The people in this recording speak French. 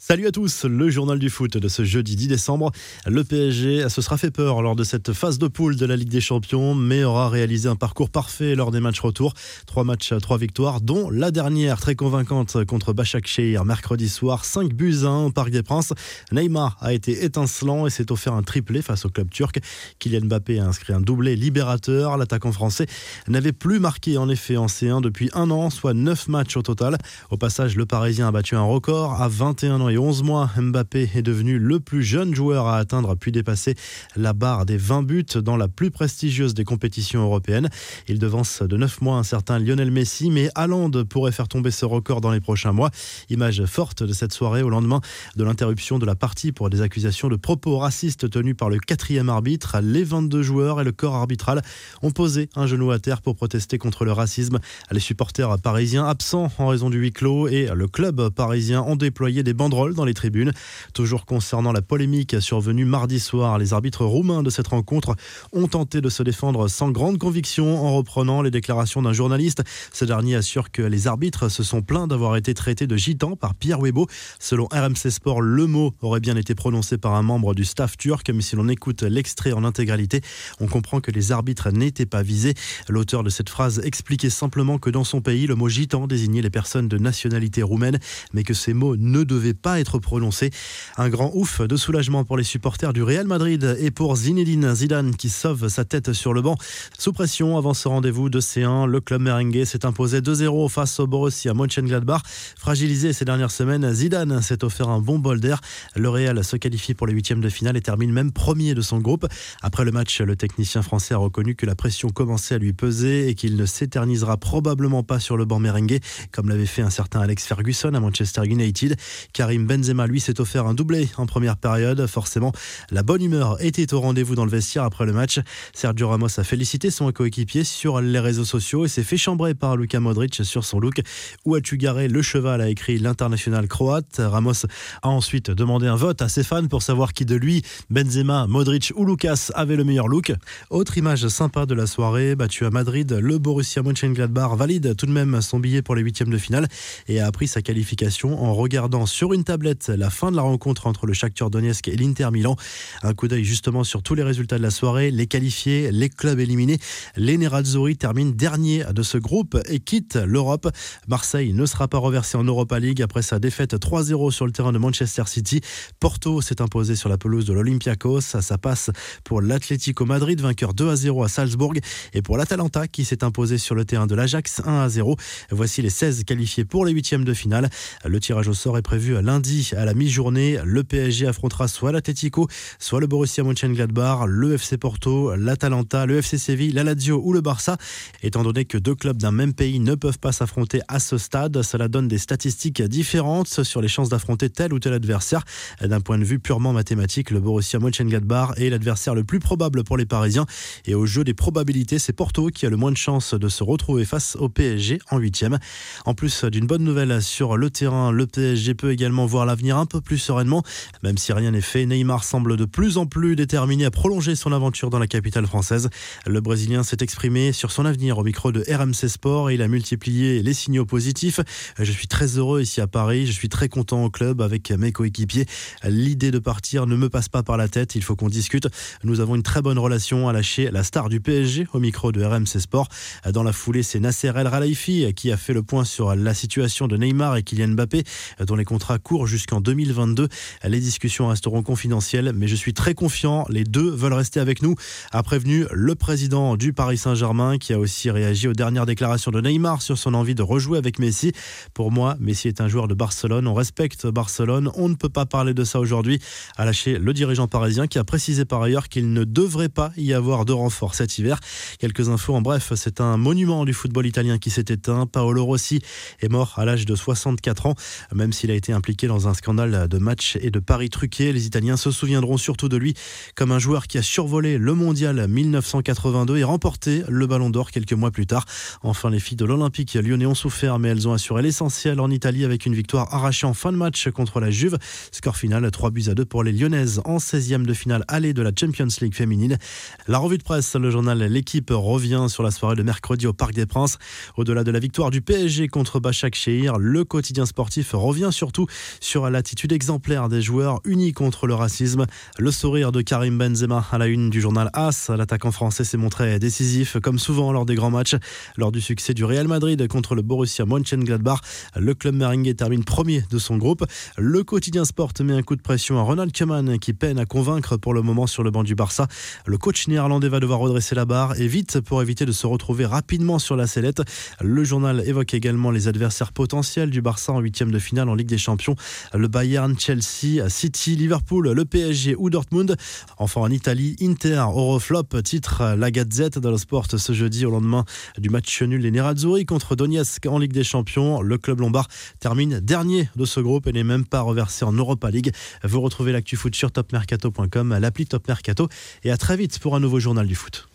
Salut à tous, le journal du foot de ce jeudi 10 décembre. Le PSG se sera fait peur lors de cette phase de poule de la Ligue des Champions, mais aura réalisé un parcours parfait lors des matchs retour. Trois matchs, trois victoires, dont la dernière très convaincante contre Başakşehir mercredi soir, 5 buts à 1 au Parc des Princes. Neymar a été étincelant et s'est offert un triplé face au club turc. Kylian Mbappé a inscrit un doublé libérateur. L'attaquant français n'avait plus marqué en effet en C1 depuis un an, soit 9 matchs au total. Au passage, le Parisien a battu un record à 21 ans et 11 mois, Mbappé est devenu le plus jeune joueur à atteindre puis dépasser la barre des 20 buts dans la plus prestigieuse des compétitions européennes. Il devance de 9 mois un certain Lionel Messi, mais Haaland pourrait faire tomber ce record dans les prochains mois. Image forte de cette soirée au lendemain de l'interruption de la partie pour des accusations de propos racistes tenues par le quatrième arbitre. Les 22 joueurs et le corps arbitral ont posé un genou à terre pour protester contre le racisme. Les supporters parisiens absents en raison du huis clos et le club parisien ont déployé des banderoles dans les tribunes. Toujours concernant la polémique survenue mardi soir, les arbitres roumains de cette rencontre ont tenté de se défendre sans grande conviction en reprenant les déclarations d'un journaliste. Ce dernier assure que les arbitres se sont plaints d'avoir été traités de gitans par Pierre Webo. Selon RMC Sport, le mot aurait bien été prononcé par un membre du staff turc, mais si l'on écoute l'extrait en intégralité, on comprend que les arbitres n'étaient pas visés. L'auteur de cette phrase expliquait simplement que dans son pays, le mot gitan désignait les personnes de nationalité roumaine, mais que ces mots ne devaient pas être prononcé. Un grand ouf de soulagement pour les supporters du Real Madrid et pour Zinedine Zidane qui sauve sa tête sur le banc. Sous pression avant ce rendez-vous de C1, le club merengue s'est imposé 2-0 face au Borussia Mönchengladbach. Fragilisé ces dernières semaines, Zidane s'est offert un bon bol d'air. Le Real se qualifie pour les huitièmes de finale et termine même premier de son groupe. Après le match, le technicien français a reconnu que la pression commençait à lui peser et qu'il ne s'éternisera probablement pas sur le banc merengue, comme l'avait fait un certain Alex Ferguson à Manchester United. Karim Benzema, lui, s'est offert un doublé en première période. Forcément, la bonne humeur était au rendez-vous dans le vestiaire après le match. Sergio Ramos a félicité son coéquipier sur les réseaux sociaux et s'est fait chambrer par Luka Modric sur son look. Où as-tu garé le cheval a écrit l'international croate. Ramos a ensuite demandé un vote à ses fans pour savoir qui de lui, Benzema, Modric ou Lucas avait le meilleur look. Autre image sympa de la soirée, battu à Madrid, le Borussia Mönchengladbach valide tout de même son billet pour les huitièmes de finale et a appris sa qualification en regardant sur une tablette la fin de la rencontre entre le Shakhtar Donetsk et l'Inter Milan. Un coup d'œil justement sur tous les résultats de la soirée, les qualifiés, les clubs éliminés. Les Nerazzurri termine dernier de ce groupe et quitte l'Europe. Marseille ne sera pas reversé en Europa League après sa défaite 3-0 sur le terrain de Manchester City. Porto s'est imposé sur la pelouse de l'Olympiakos. Ça passe pour l'Atlético Madrid, vainqueur 2-0 à Salzbourg, et pour l'Atalanta qui s'est imposé sur le terrain de l'Ajax 1-0. Voici les 16 qualifiés pour les huitièmes de finale. Le tirage au sort est prévu lundi lundi à la mi-journée. Le PSG affrontera soit l'Atletico, soit le Borussia Mönchengladbach, le FC Porto, l'Atalanta, le FC Séville, la Lazio ou le Barça. Étant donné que deux clubs d'un même pays ne peuvent pas s'affronter à ce stade, cela donne des statistiques différentes sur les chances d'affronter tel ou tel adversaire. D'un point de vue purement mathématique, le Borussia Mönchengladbach est l'adversaire le plus probable pour les Parisiens. Et au jeu des probabilités, c'est Porto qui a le moins de chances de se retrouver face au PSG en huitième. En plus d'une bonne nouvelle sur le terrain, le PSG peut également voir l'avenir un peu plus sereinement. Même si rien n'est fait, Neymar semble de plus en plus déterminé à prolonger son aventure dans la capitale française. Le Brésilien s'est exprimé sur son avenir au micro de RMC Sport et il a multiplié les signaux positifs. Je suis très heureux ici à Paris, je suis très content au club avec mes coéquipiers. L'idée de partir ne me passe pas par la tête, il faut qu'on discute. Nous avons une très bonne relation à lâcher la star du PSG au micro de RMC Sport. Dans la foulée, c'est Nasser El Khelaifi qui a fait le point sur la situation de Neymar et Kylian Mbappé dont les contrats courent jusqu'en 2022. Les discussions resteront confidentielles, mais je suis très confiant. Les deux veulent rester avec nous, a prévenu le président du Paris Saint-Germain, qui a aussi réagi aux dernières déclarations de Neymar sur son envie de rejouer avec Messi. Pour moi, Messi est un joueur de Barcelone. On respecte Barcelone. On ne peut pas parler de ça aujourd'hui, a lâché le dirigeant parisien, qui a précisé par ailleurs qu'il ne devrait pas y avoir de renfort cet hiver. Quelques infos en bref, c'est un monument du football italien qui s'est éteint. Paolo Rossi est mort à l'âge de 64 ans, même s'il a été impliqué dans un scandale de matchs et de paris truqués. Les Italiens se souviendront surtout de lui comme un joueur qui a survolé le mondial 1982 et remporté le ballon d'or quelques mois plus tard. Enfin, les filles de l'Olympique lyonnais ont souffert, mais elles ont assuré l'essentiel en Italie avec une victoire arrachée en fin de match contre la Juve. Score final 3 buts à 2 pour les Lyonnaises en 16e de finale aller de la Champions League féminine. La revue de presse, le journal L'équipe revient sur la soirée de mercredi au Parc des Princes. Au-delà de la victoire du PSG contre Bachak Shehir, le quotidien sportif revient surtout sur l'attitude exemplaire des joueurs unis contre le racisme. Le sourire de Karim Benzema à la une du journal AS. L'attaquant français s'est montré décisif comme souvent lors des grands matchs. Lors du succès du Real Madrid contre le Borussia Mönchengladbach, le club merengue termine premier de son groupe. Le quotidien sport met un coup de pression à Ronald Koeman qui peine à convaincre pour le moment sur le banc du Barça. Le coach néerlandais va devoir redresser la barre et vite pour éviter de se retrouver rapidement sur la sellette. Le journal évoque également les adversaires potentiels du Barça en huitième de finale en Ligue des Champions. Le Bayern, Chelsea, City, Liverpool, le PSG ou Dortmund. Enfin en Italie, Inter, Euroflop, titre la Gazette de la Sport ce jeudi au lendemain du match nul des Nerazzurri contre Donetsk en Ligue des Champions. Le club lombard termine dernier de ce groupe et n'est même pas reversé en Europa League. Vous retrouvez l'actu foot sur topmercato.com, l'appli Top Mercato et à très vite pour un nouveau journal du foot.